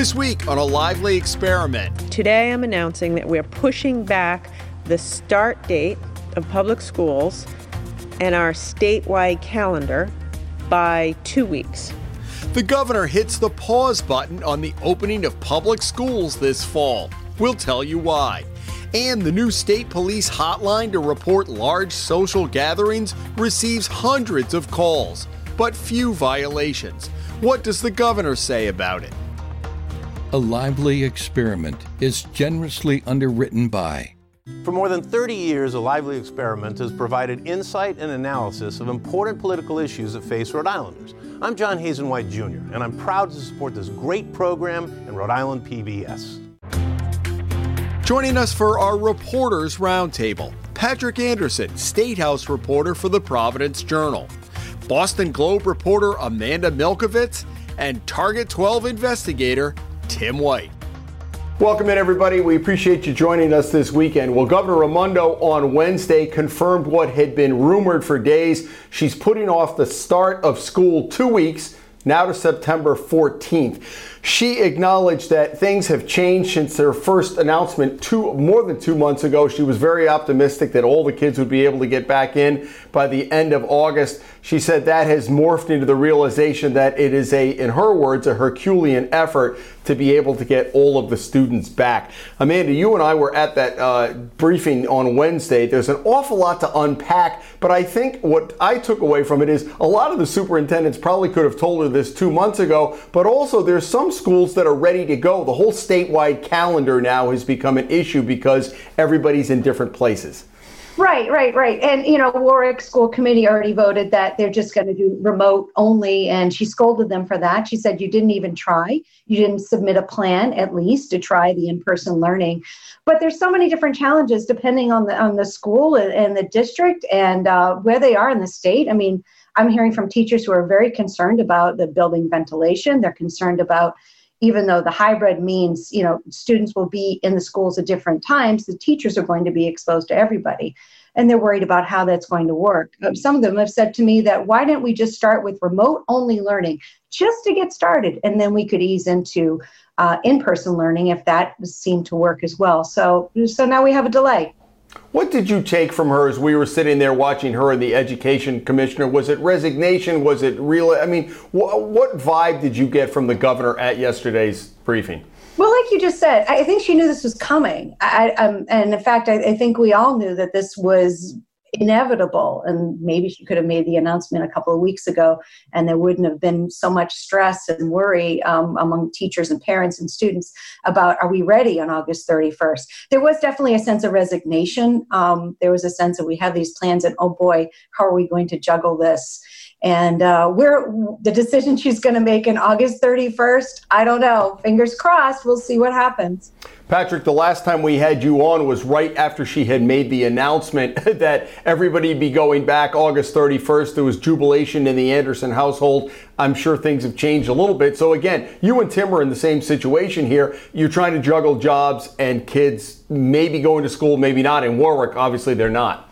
This week on a lively experiment. Today I'm announcing that we're pushing back the start date of public schools and our statewide calendar by two weeks. The governor hits the pause button on the opening of public schools this fall. We'll tell you why. And the new state police hotline to report large social gatherings receives hundreds of calls, but few violations. What does the governor say about it? A Lively Experiment is generously underwritten by. For more than 30 years, A Lively Experiment has provided insight and analysis of important political issues that face Rhode Islanders. I'm John Hazen White Jr., and I'm proud to support this great program in Rhode Island PBS. Joining us for our Reporters Roundtable, Patrick Anderson, State House reporter for the Providence Journal, Boston Globe reporter Amanda Milkovits, and Target 12 investigator Tim White. Welcome in, everybody. We appreciate you joining us this weekend. Well, Governor Raimondo on Wednesday confirmed what had been rumored for days. She's putting off the start of school two weeks, now to September 14th. She acknowledged that things have changed since their first announcement two more than two months ago. She was very optimistic that all the kids would be able to get back in by the end of August. She said that has morphed into the realization that it is a, in her words, a Herculean effort to be able to get all of the students back. Amanda, you and I were at that uh, briefing on Wednesday. There's an awful lot to unpack, but I think what I took away from it is a lot of the superintendents probably could have told her this two months ago, but also there's some schools that are ready to go. The whole statewide calendar now has become an issue because everybody's in different places. Right, right, right. And, you know, Warwick School Committee already voted that they're just going to do remote only. And she scolded them for that. She said, You didn't even try. You didn't submit a plan, at least, to try the in person learning. But there's so many different challenges depending on the, on the school and the district and uh, where they are in the state. I mean, I'm hearing from teachers who are very concerned about the building ventilation. They're concerned about even though the hybrid means you know students will be in the schools at different times the teachers are going to be exposed to everybody. And they're worried about how that's going to work. Um, some of them have said to me that why didn't we just start with remote only learning just to get started? And then we could ease into uh, in-person learning if that seemed to work as well. So so now we have a delay what did you take from her as we were sitting there watching her and the education commissioner? Was it resignation? Was it real? I mean, wh- what vibe did you get from the governor at yesterday's briefing? Well, like you just said, I think she knew this was coming. I, um, and in fact, I, I think we all knew that this was inevitable. And maybe she could have made the announcement a couple of weeks ago and there wouldn't have been so much stress and worry um, among teachers and parents and students about are we ready on august 31st there was definitely a sense of resignation. Um, there was a sense that we have these plans and oh boy how are we going to juggle this and uh, we're the decision she's going to make in August 31st. I don't know. Fingers crossed. We'll see what happens. Patrick, the last time we had you on was right after she had made the announcement that everybody be going back August 31st. There was jubilation in the Anderson household. I'm sure things have changed a little bit. So again, you and Tim are in the same situation here. You're trying to juggle jobs and kids maybe going to school, maybe not. In Warwick, obviously they're not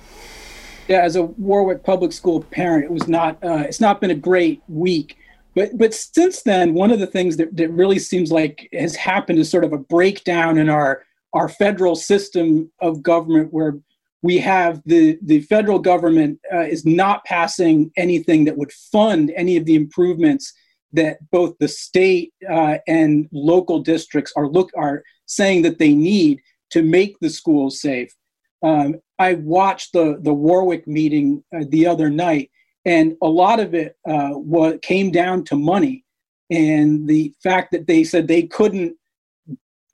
yeah, as a Warwick public school parent, it was not. Uh, it's not been a great week. But but since then, one of the things that, that really seems like has happened is sort of a breakdown in our our federal system of government, where we have the the federal government uh, is not passing anything that would fund any of the improvements that both the state uh, and local districts are look are saying that they need to make the schools safe. Um, I watched the the Warwick meeting uh, the other night, and a lot of it uh, what came down to money and the fact that they said they couldn't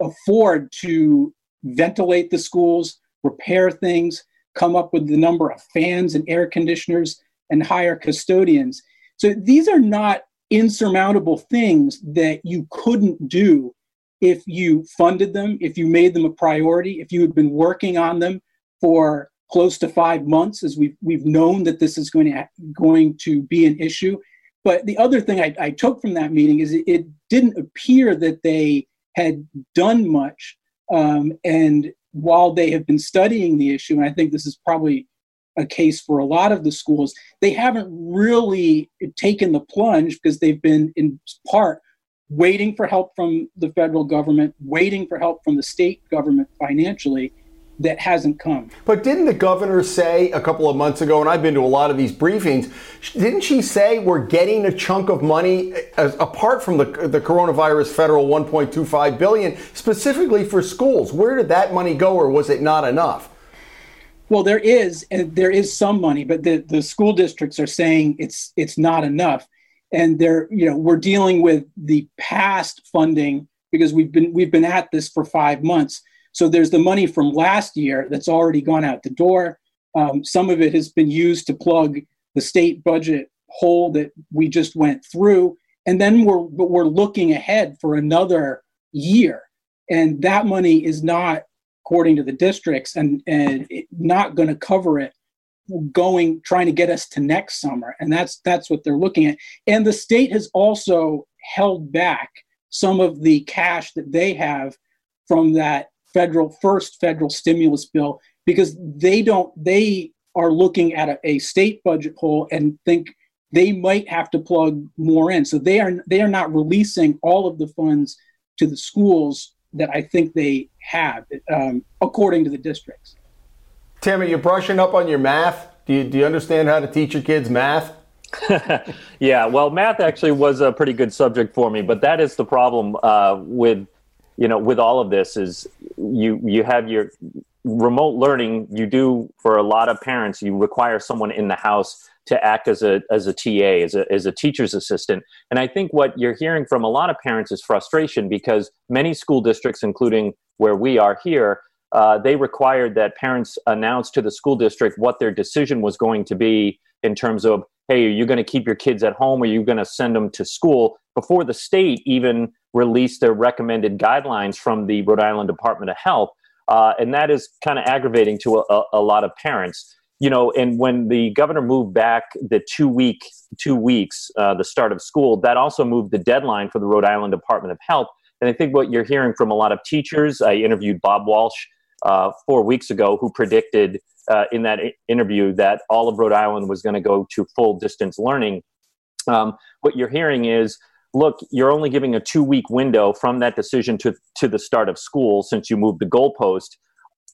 afford to ventilate the schools, repair things, come up with the number of fans and air conditioners, and hire custodians. So these are not insurmountable things that you couldn't do if you funded them, if you made them a priority, if you had been working on them for close to five months, as we've we've known that this is going to going to be an issue. But the other thing I, I took from that meeting is it, it, didn't appear that they had done much. Um, and while they have been studying the issue, and I think this is probably a case for a lot of the schools, they haven't really taken the plunge because they've been in part waiting for help from the federal government, waiting for help from the state government financially that hasn't come. But didn't the governor say a couple of months ago, and I've been to a lot of these briefings, didn't she say we're getting a chunk of money eh, as, apart from the, the coronavirus federal 1.25 billion specifically for schools? Where did that money go, or was it not enough? Well, there is, and there is some money, but the, the school districts are saying it's it's not enough, and they're you know we're dealing with the past funding because we've been we've been at this for five months so there's the money from last year that's already gone out the door. Um, some of it has been used to plug the state budget hole that we just went through, and then we're we're looking ahead for another year, and that money is not, according to the districts, and and not going to cover it going trying to get us to next summer. And that's that's what they're looking at. And the state has also held back some of the cash that they have from that federal first federal stimulus bill because they don't they are looking at a, a state budget hole and think they might have to plug more in. So they are they are not releasing all of the funds to the schools that i think they have um, according to the districts. Tammy you're brushing up on your math. Do you, do you understand how to teach your kids math? Yeah, well, math actually was a pretty good subject for me, but that is the problem uh, with you know with all of this is you you have your remote learning you do for a lot of parents you require someone in the house to act as a as a TA as a as a teacher's assistant. And I think what you're hearing from a lot of parents is frustration because many school districts including where we are here uh, they required that parents announce to the school district what their decision was going to be in terms of hey are you going to keep your kids at home? Or are you going to send them to school? Before the state even released their recommended guidelines from the Rhode Island Department of Health. Uh, and that is kind of aggravating to a, a, lot of parents. You know, and when the governor moved back the two week, two weeks, uh, the start of school, that also moved the deadline for the Rhode Island Department of Health. And I think what you're hearing from a lot of teachers, I interviewed Bob Walsh uh, four weeks ago, who predicted uh, in that interview that all of Rhode Island was going to go to full distance learning. Um, what you're hearing is look, you're only giving a two week window from that decision to, to the start of school since you moved the goalpost.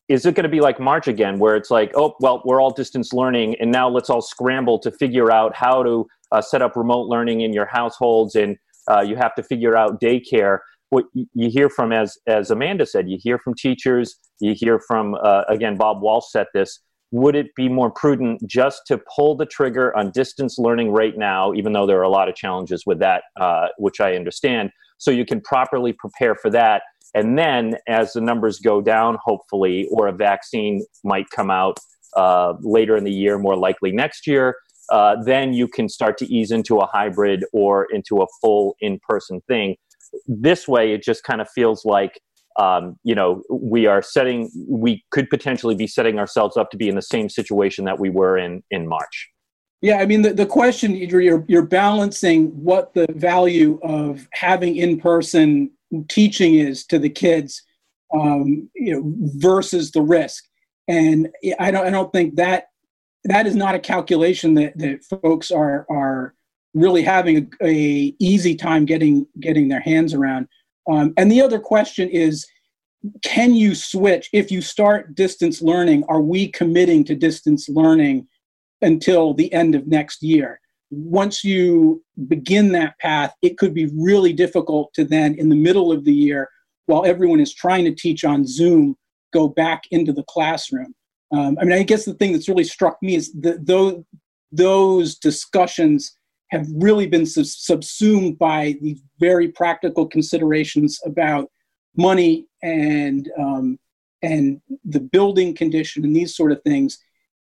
Is it going to be like March again, where it's like, oh, well, we're all distance learning, and now let's all scramble to figure out how to uh, set up remote learning in your households, and uh, you have to figure out daycare? What you hear from, as as Amanda said, you hear from teachers, you hear from uh, again, Bob Walsh said this would it be more prudent just to pull the trigger on distance learning right now, even though there are a lot of challenges with that, uh, which I understand, so you can properly prepare for that? And then, as the numbers go down, hopefully, or a vaccine might come out uh, later in the year, more likely next year, uh, then you can start to ease into a hybrid or into a full in person thing. This way, it just kind of feels like um, you know, we are setting, we could potentially be setting ourselves up to be in the same situation that we were in in March. Yeah, I mean, the, the question you're, you're balancing what the value of having in person teaching is to the kids, um, you know, versus the risk. And I don't, I don't think that that is not a calculation that, that folks are are really having a, a easy time getting getting their hands around. Um, and the other question is can you switch if you start distance learning? Are we committing to distance learning until the end of next year? Once you begin that path, it could be really difficult to then, in the middle of the year, while everyone is trying to teach on Zoom, go back into the classroom. Um, I mean, I guess the thing that's really struck me is that those, those discussions have really been subsumed by these very practical considerations about money and um, and the building condition and these sort of things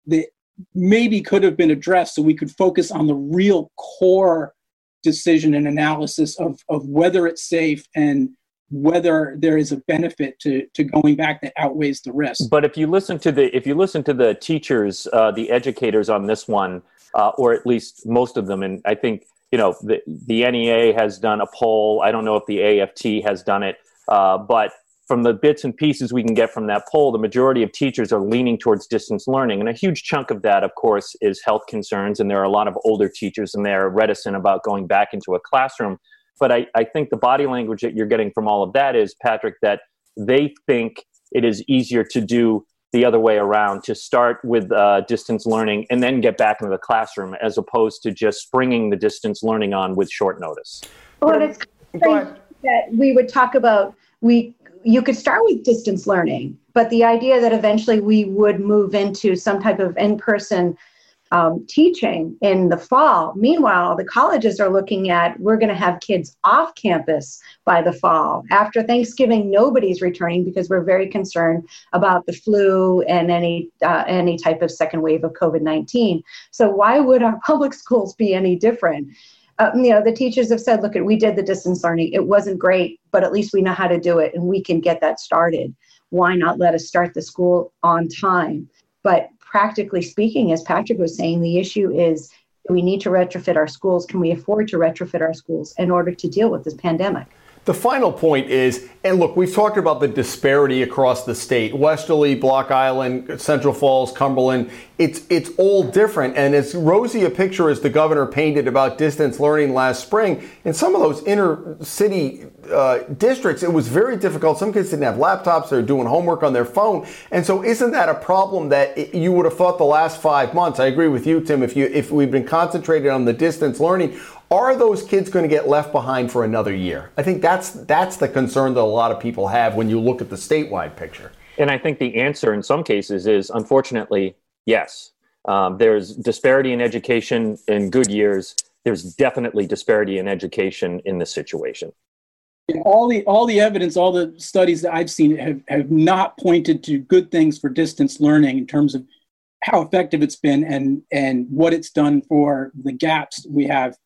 that maybe could have been addressed so we could focus on the real core decision and analysis of, of whether it's safe and whether there is a benefit to, to going back that outweighs the risk. But if you listen to the if you listen to the teachers, uh, the educators on this one, uh, or at least most of them. And I think you know the the NEA has done a poll. I don't know if the AFT has done it, uh, but from the bits and pieces we can get from that poll, the majority of teachers are leaning towards distance learning. And a huge chunk of that, of course, is health concerns. And there are a lot of older teachers and they're reticent about going back into a classroom. But I, I think the body language that you're getting from all of that is, Patrick, that they think it is easier to do the other way around to start with uh, distance learning and then get back into the classroom as opposed to just springing the distance learning on with short notice. Well, it's that we would talk about we you could start with distance learning, but the idea that eventually we would move into some type of in-person um, teaching in the fall. Meanwhile, the colleges are looking at we're going to have kids off campus by the fall. After Thanksgiving, nobody's returning because we're very concerned about the flu and any uh, any type of second wave of COVID nineteen. So why would our public schools be any different? Uh, you know, the teachers have said, look, we did the distance learning. It wasn't great, but at least we know how to do it and we can get that started. Why not let us start the school on time? But practically speaking, as Patrick was saying, the issue is we need to retrofit our schools. Can we afford to retrofit our schools in order to deal with this pandemic? The final point is, and look, we've talked about the disparity across the state. Westerly, Block Island, Central Falls, Cumberland, it's it's all different. And as rosy a picture as the governor painted about distance learning last spring, in some of those inner city uh, districts, it was very difficult. Some kids didn't have laptops; they're doing homework on their phone. And so, isn't that a problem that you would have thought the last five months? I agree with you, Tim. If you if we've been concentrated on the distance learning, are those kids going to get left behind for another year? I think that's that's the concern that a lot of people have when you look at the statewide picture. And I think the answer in some cases is unfortunately yes. Um, there's disparity in education in good years. There's definitely disparity in education in this situation. All the all the evidence, all the studies that I've seen have, have not pointed to good things for distance learning in terms of how effective it's been and and what it's done for the gaps we have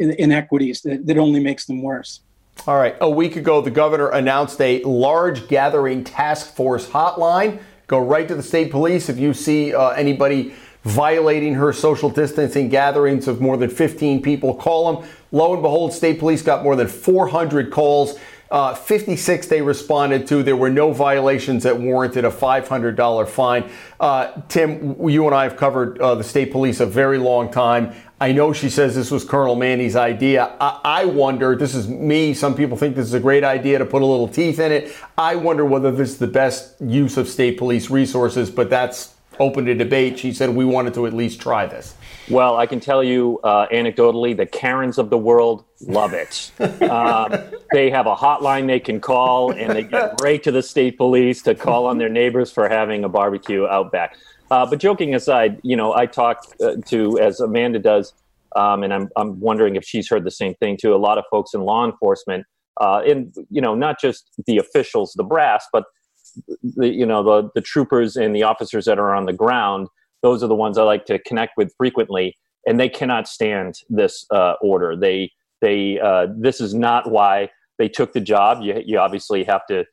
inequities that, that only makes them worse. All right. A week ago, the governor announced a large gathering task force hotline. Go right to the state police if you see uh, anybody violating her social distancing gatherings of more than 15 people. Call them. Lo and behold, state police got more than 400 calls. Uh, 56 they responded to. There were no violations that warranted a $500 fine. Uh, Tim, you and I have covered uh, the state police a very long time. I know she says this was Colonel Manni's idea. I, I wonder, this is me, some people think this is a great idea to put a little teeth in it. I wonder whether this is the best use of state police resources, but that's open to debate. She said we wanted to at least try this. Well, I can tell you uh, anecdotally, the Karens of the world love it. um, they have a hotline they can call, and they get right to the state police to call on their neighbors for having a barbecue out back. Uh, but joking aside, you know, I talk uh, to, as Amanda does, um, and I'm, I'm wondering if she's heard the same thing too, a lot of folks in law enforcement, uh, and, you know, not just the officials, the brass, but the, you know, the, the troopers and the officers that are on the ground – those are the ones I like to connect with frequently, and they cannot stand this uh, order. They they uh, this is not why they took the job. You you obviously have to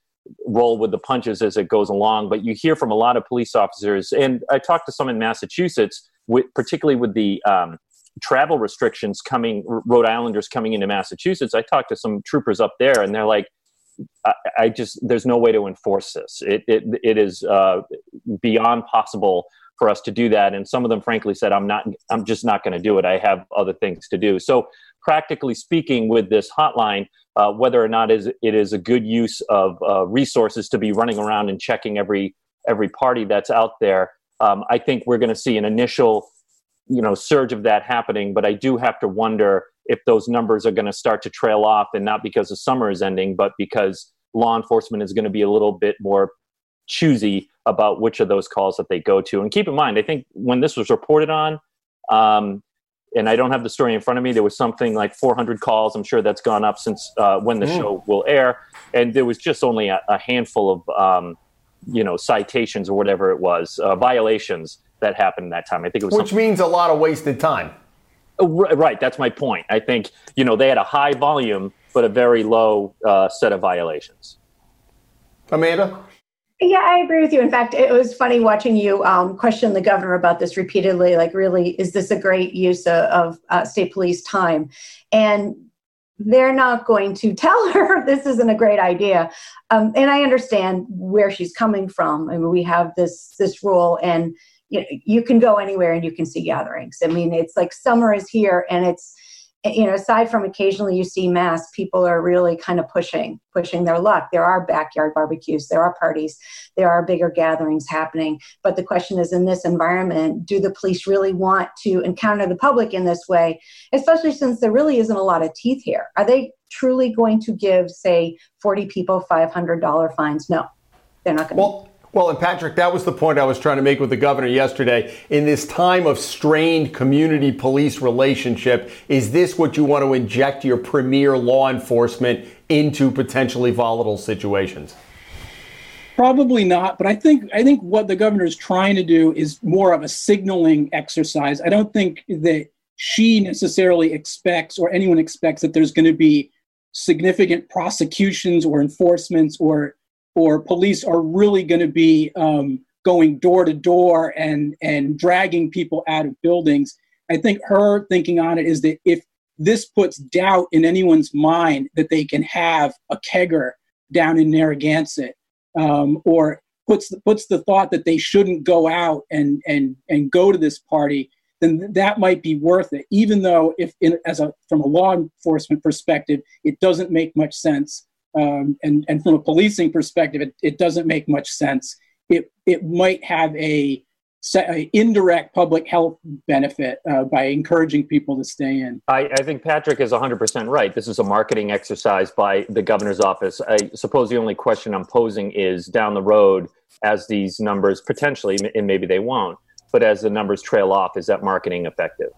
roll with the punches as it goes along, but you hear from a lot of police officers, and I talked to some in Massachusetts, with, particularly with the um, travel restrictions coming, Rhode Islanders coming into Massachusetts. I talked to some troopers up there, and they're like. I, I just there's no way to enforce this. It it, it is uh, beyond possible for us to do that and some of them frankly said i'm not i'm just not going to do it i have other things to do so practically speaking with this hotline uh, whether or not is it is a good use of uh, resources to be running around and checking every every party that's out there um, i think we're going to see an initial you know surge of that happening but i do have to wonder if those numbers are going to start to trail off and not because the summer is ending but because law enforcement is going to be a little bit more choosy about which of those calls that they go to. And keep in mind, I think when this was reported on, um, and I don't have the story in front of me, there was something like 400 calls. I'm sure that's gone up since uh, when the mm. show will air. And there was just only a, a handful of, um, you know, citations or whatever it was, uh, violations that happened in that time. I think it was. Which means a lot of wasted time. Oh, right. That's my point. I think, you know, they had a high volume, but a very low uh, set of violations. Amanda? Yeah, I agree with you. In fact, it was funny watching you um, question the governor about this repeatedly. Like, really, is this a great use of, of uh, state police time? And they're not going to tell her this isn't a great idea. Um, and I understand where she's coming from. I mean, we have this this rule, and you know, you can go anywhere and you can see gatherings. I mean, it's like summer is here, and it's you know, aside from occasionally you see masks, people are really kind of pushing, pushing their luck. There are backyard barbecues, there are parties, there are bigger gatherings happening. But the question is in this environment, do the police really want to encounter the public in this way, especially since there really isn't a lot of teeth here? Are they truly going to give, say, 40 people $500 fines? No, they're not going to. Well, well, and Patrick, that was the point I was trying to make with the governor yesterday. In this time of strained community police relationship, is this what you want to inject your premier law enforcement into potentially volatile situations? Probably not, but I think I think what the governor is trying to do is more of a signaling exercise. I don't think that she necessarily expects or anyone expects that there's going to be significant prosecutions or enforcements or or police are really going to be um, going door to door and and dragging people out of buildings. I think her thinking on it is that if this puts doubt in anyone's mind that they can have a kegger down in Narragansett, um, or puts the, puts the thought that they shouldn't go out and and and go to this party, then that might be worth it. Even though, if in, as a from a law enforcement perspective, it doesn't make much sense um, and and from a policing perspective, it, it doesn't make much sense. It it might have a, a indirect public health benefit uh, by encouraging people to stay in. I, I think Patrick is 100% right. This is a marketing exercise by the governor's office. I suppose the only question I'm posing is down the road, as these numbers potentially, and maybe they won't, but as the numbers trail off, is that marketing effective?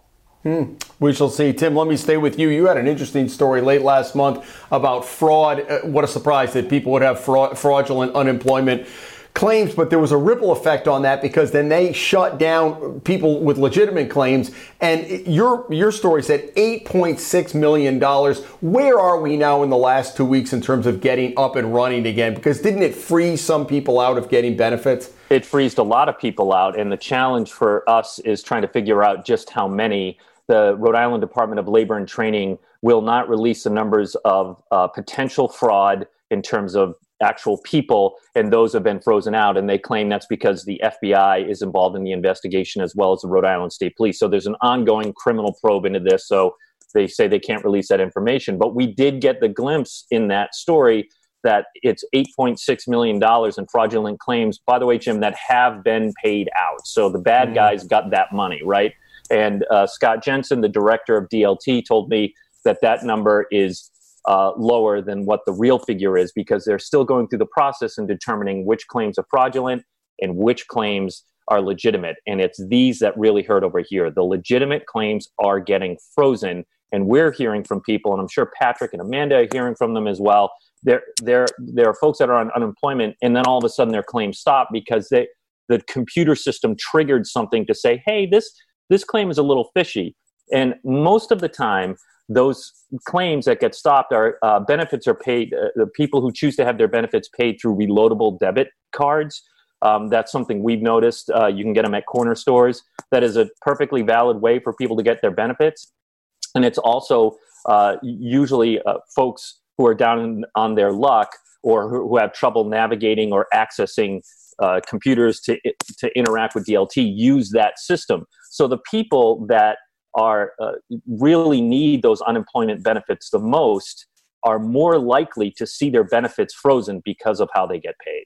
Hmm. We shall see. Tim, let me stay with you. You had an interesting story late last month about fraud. Uh, what a surprise that people would have fraud, fraudulent unemployment claims, but there was a ripple effect on that because then they shut down people with legitimate claims. And your your story said 8.6 million dollars. Where are we now in the last two weeks in terms of getting up and running again? Because didn't it freeze some people out of getting benefits? It freezed a lot of people out, and the challenge for us is trying to figure out just how many the Rhode Island Department of Labor and Training will not release the numbers of uh, potential fraud in terms of actual people, and those have been frozen out. And they claim that's because the FBI is involved in the investigation as well as the Rhode Island State Police. So there's an ongoing criminal probe into this. So they say they can't release that information. But we did get the glimpse in that story that it's $8.6 million in fraudulent claims, by the way, Jim, that have been paid out. So the bad mm. guys got that money, right? And uh, Scott Jensen, the director of DLT, told me that that number is uh, lower than what the real figure is because they're still going through the process and determining which claims are fraudulent and which claims are legitimate. And it's these that really hurt over here. The legitimate claims are getting frozen. And we're hearing from people, and I'm sure Patrick and Amanda are hearing from them as well. There, there, there are folks that are on unemployment, and then all of a sudden their claims stop because they, the computer system triggered something to say, hey, this this claim is a little fishy. And most of the time, those claims that get stopped are uh, benefits are paid. Uh, the people who choose to have their benefits paid through reloadable debit cards. Um, that's something we've noticed. Uh, you can get them at corner stores. That is a perfectly valid way for people to get their benefits. And it's also uh, usually uh, folks who are down on their luck or who, have trouble navigating or accessing uh, computers to, to interact with DLT use that system. So the people that are uh, really need those unemployment benefits the most are more likely to see their benefits frozen because of how they get paid.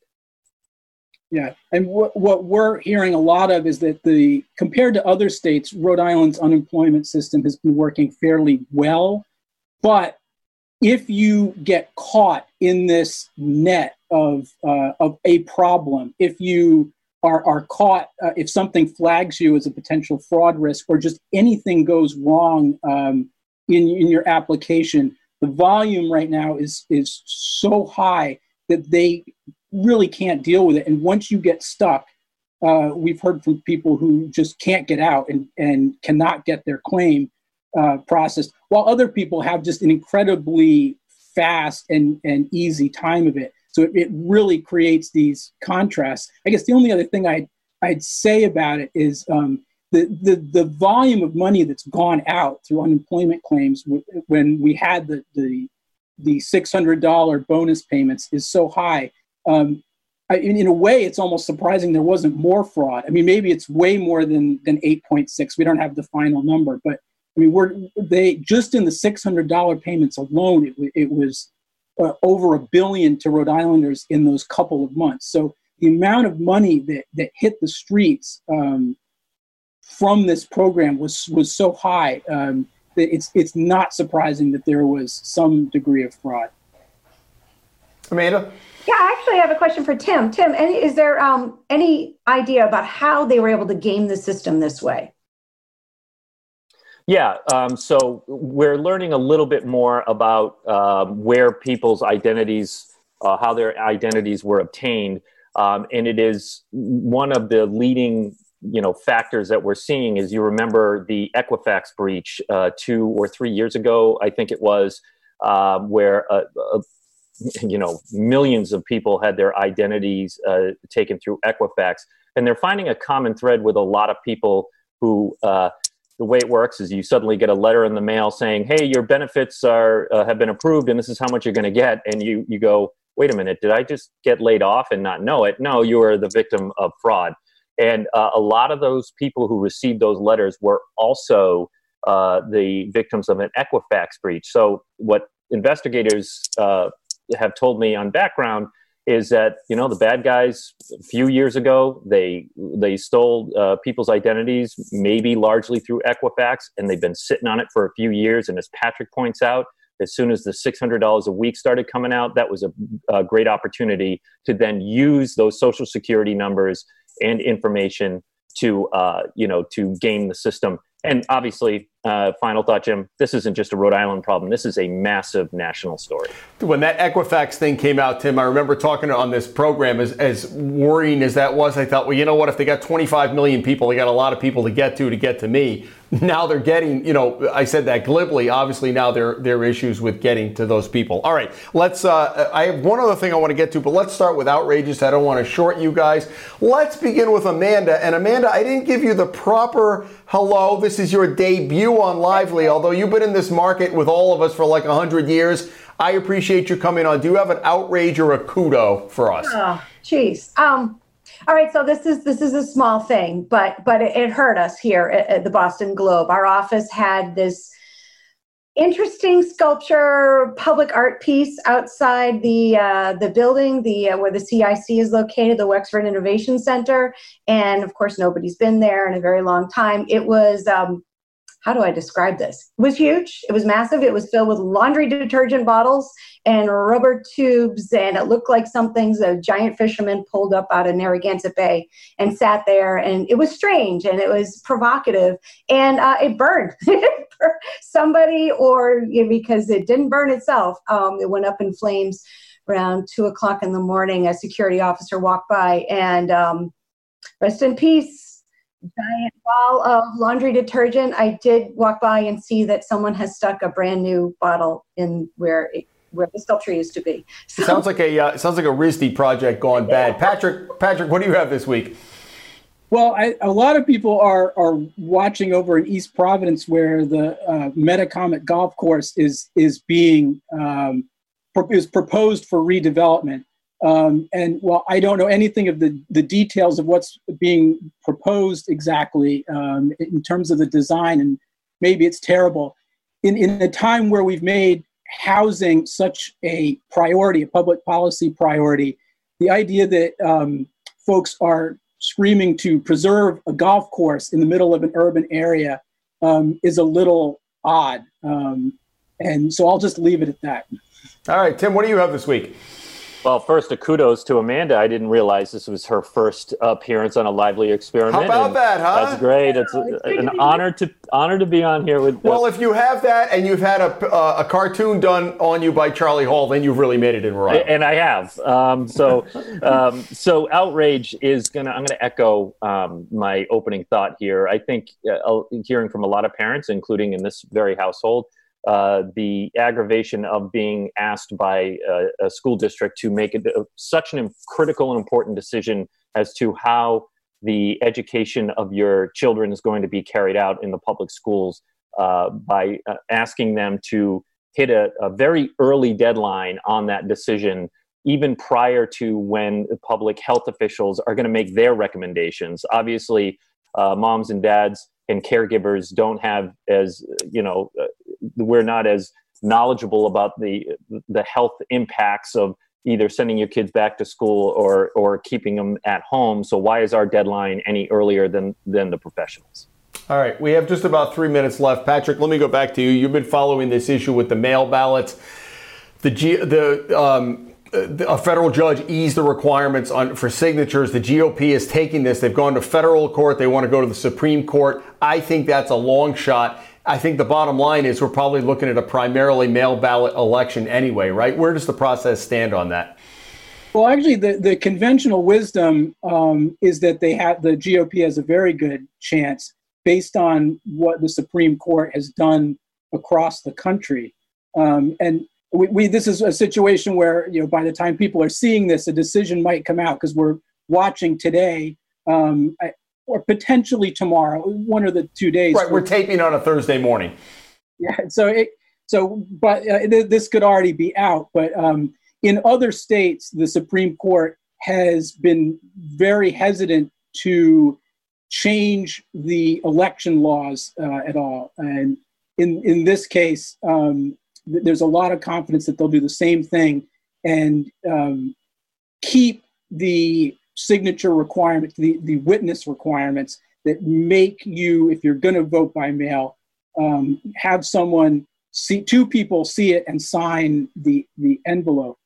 Yeah, and what, what we're hearing a lot of is that the compared to other states, Rhode Island's unemployment system has been working fairly well. But if you get caught in this net of uh, of a problem, if you are, are caught, uh, if something flags you as a potential fraud risk or just anything goes wrong um, in, in your application, the volume right now is, is so high that they really can't deal with it. And once you get stuck, uh, we've heard from people who just can't get out and, and cannot get their claim uh, processed, while other people have just an incredibly fast and, and easy time of it. So it, it really creates these contrasts. I guess the only other thing I'd, I'd say about it is um, the, the, the volume of money that's gone out through unemployment claims when we had the, the, the $600 bonus payments is so high. Um, I, in, in, a way, it's almost surprising there wasn't more fraud. I mean, maybe it's way more than, than 8.6. We don't have the final number, but I mean, we're they just in the six hundred dollar payments alone, it, it was uh, over a billion to Rhode Islanders in those couple of months. So the amount of money that that hit the streets um, from this program was was so high. Um, that it's it's not surprising that there was some degree of fraud. Amanda. Yeah, I actually have a question for Tim. Tim, any, is there um, any idea about how they were able to game the system this way? Yeah, um, so we're learning a little bit more about um, where people's identities, uh, how their identities were obtained, um, and it is one of the leading, you know, factors that we're seeing. Is you remember the Equifax breach uh, two or three years ago? I think it was um, where, uh, uh, you know, millions of people had their identities uh, taken through Equifax, and they're finding a common thread with a lot of people who uh, the way it works is you suddenly get a letter in the mail saying, "Hey, your benefits are uh, have been approved, and this is how much you're going to get." And you you go, "Wait a minute, did I just get laid off and not know it?" No, you are the victim of fraud. And uh, a lot of those people who received those letters were also uh, the victims of an Equifax breach. So what investigators uh, have told me on background is that you know the bad guys a few years ago they they stole uh, people's identities maybe largely through equifax and they've been sitting on it for a few years. And as patrick points out as soon as the $600 a week started coming out that was a, a great opportunity to then use those social security numbers and information to uh, you know to game the system. And obviously, uh, final thought, Jim, this isn't just a Rhode Island problem. This is a massive national story. When that Equifax thing came out, Tim, I remember talking on this program, as, as worrying as that was, I thought, well, you know what? If they got 25 million people, they got a lot of people to get to to get to me. Now they're getting, you know, I said that glibly. Obviously, now there, there are issues with getting to those people. All right, let's, uh, I have one other thing I want to get to, but let's start with outrageous. I don't want to short you guys. Let's begin with Amanda. And Amanda, I didn't give you the proper hello. This is your debut on Lively, although you've been in this market with all of us for like 100 years. I appreciate you coming on. Do you have an outrage or a kudo for us? Oh, jeez. Um, all right, so this is this is a small thing, but but it, it hurt us here at, at, the Boston Globe. Our office had this interesting sculpture, public art piece outside the uh, the building, the uh, where the CIC is located, the Wexford Innovation Center, and of course nobody's been there in a very long time. It was um, how do I describe this? It was huge. It was massive. It was filled with laundry detergent bottles and rubber tubes, and it looked like something a giant fisherman pulled up out of Narragansett Bay and sat there. And it was strange and it was provocative, and uh, it burned. Somebody, or you know, because it didn't burn itself, um, it went up in flames around two o'clock in the morning. A security officer walked by, and um, rest in peace giant ball of laundry detergent. I did walk by and see that someone has stuck a brand new bottle in where it, where the sculpture used to be. So, sounds like a uh, sounds like a RISD project gone yeah. bad. Patrick, Patrick, what do you have this week? Well, I, a lot of people are are watching over in East Providence, where the uh, Metacomet Golf Course is is being um, is proposed for redevelopment. Um, and while I don't know anything of the, the details of what's being proposed exactly um, in terms of the design, and maybe it's terrible, in, in a time where we've made housing such a priority, a public policy priority, the idea that um, folks are screaming to preserve a golf course in the middle of an urban area um, is a little odd. Um, and so I'll just leave it at that. All right, Tim, what do you have this week? Well, first, a kudos to Amanda. I didn't realize this was her first appearance on a lively experiment. How about that, huh? That's great. It's, a, an honor to honor to be on here with. Well, if you have that and you've had a, uh, a cartoon done on you by Charlie Hall, then you've really made it in right. And I have. Um, so, um, so outrage is gonna. I'm gonna echo um, my opening thought here. I think uh, hearing from a lot of parents, including in this very household uh, the aggravation of being asked by a, a school district to make a, such an critical and important decision as to how the education of your children is going to be carried out in the public schools uh, by uh, asking them to hit a, a, very early deadline on that decision, even prior to when public health officials are going to make their recommendations. Obviously, uh, moms and dads and caregivers don't have as you know uh, we're not as knowledgeable about the the health impacts of either sending your kids back to school or or keeping them at home so why is our deadline any earlier than than the professionals all right we have just about three minutes left patrick let me go back to you you've been following this issue with the mail ballots the G, the um, a federal judge eased the requirements on for signatures. The GOP is taking this. They've gone to federal court. They want to go to the Supreme Court. I think that's a long shot. I think the bottom line is we're probably looking at a primarily mail ballot election anyway, right? Where does the process stand on that? Well, actually, the, the conventional wisdom um, is that they have the GOP has a very good chance based on what the Supreme Court has done across the country. Um, and we, we, this is a situation where you know by the time people are seeing this, a decision might come out because we're watching today. Um, or potentially tomorrow, one of the two days. Right, we're taping on a Thursday morning. Yeah, so it, so but uh, th- this could already be out. But um, in other states, the Supreme Court has been very hesitant to change the election laws uh, at all. And in in this case, um, th- there's a lot of confidence that they'll do the same thing and um, keep the signature requirements, the, the witness requirements that make you, if you're going to vote by mail, um, have someone see two people see it and sign the the envelope.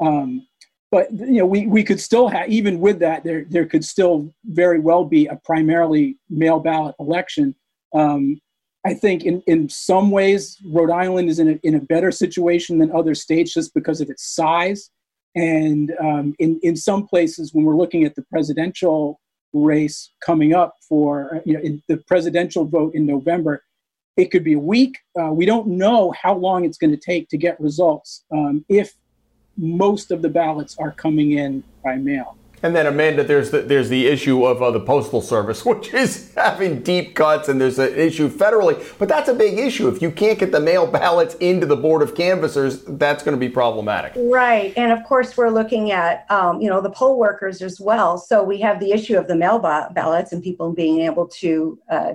Um, but you know, we, we could still have even with that there there could still very well be a primarily mail ballot election. Um, I think in, in some ways Rhode Island is in a, in a better situation than other states just because of its size. And um, in, in some places, when we're looking at the presidential race coming up for you know the presidential vote in November, it could be a week. Uh, we don't know how long it's going to take to get results um, if most of the ballots are coming in by mail. And then Amanda, there's the, there's the issue of uh, the postal service, which is having deep cuts, and there's an issue federally. But that's a big issue. If you can't get the mail ballots into the board of canvassers, that's going to be problematic. Right, and of course we're looking at um, you know the poll workers as well. So we have the issue of the mail ballots and people being able to uh,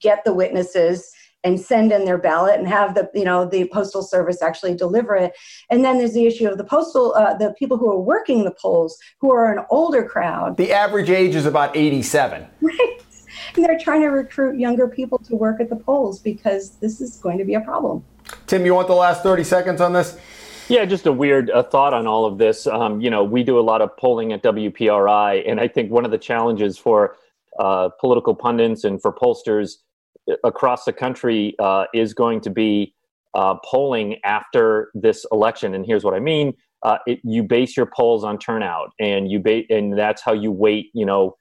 get the witnesses and send in their ballot and have the you know the postal service actually deliver it. And then there's the issue of the postal uh, the people who are working the polls who are an older crowd. The average age is about 87 right. And they're trying to recruit younger people to work at the polls because this is going to be a problem. Tim you want the last 30 seconds on this? Yeah, just a weird uh, thought on all of this. Um, you know, we do a lot of polling at WPRI, and I think one of the challenges for uh, political pundits and for pollsters across the country uh, is going to be uh, polling after this election. And here's what I mean: uh, it, you base your polls on turnout, and you ba- and that's how you weight. You know,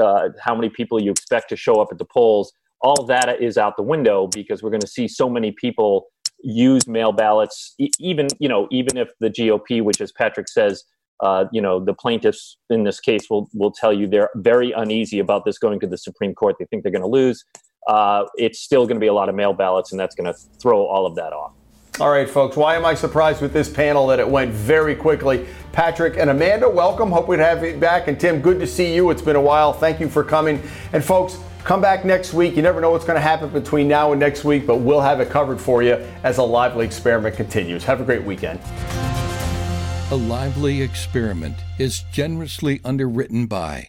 uh, how many people you expect to show up at the polls. All that is out the window because we're going to see so many people use mail ballots. E- even you know, even if the GOP, which as Patrick says. Uh, you know the plaintiffs in this case will will tell you they're very uneasy about this going to the Supreme Court. They think they're going to lose uh, it's still going to be a lot of mail ballots, and that's going to throw all of that off. All right, folks, why am I surprised with this panel that it went very quickly? Patrick and Amanda, welcome. Hope we'd have you back. And Tim, good to see you. It's been a while. Thank you for coming. And folks, come back next week. You never know what's going to happen between now and next week, but we'll have it covered for you as a lively experiment continues. Have a great weekend. A lively experiment is generously underwritten by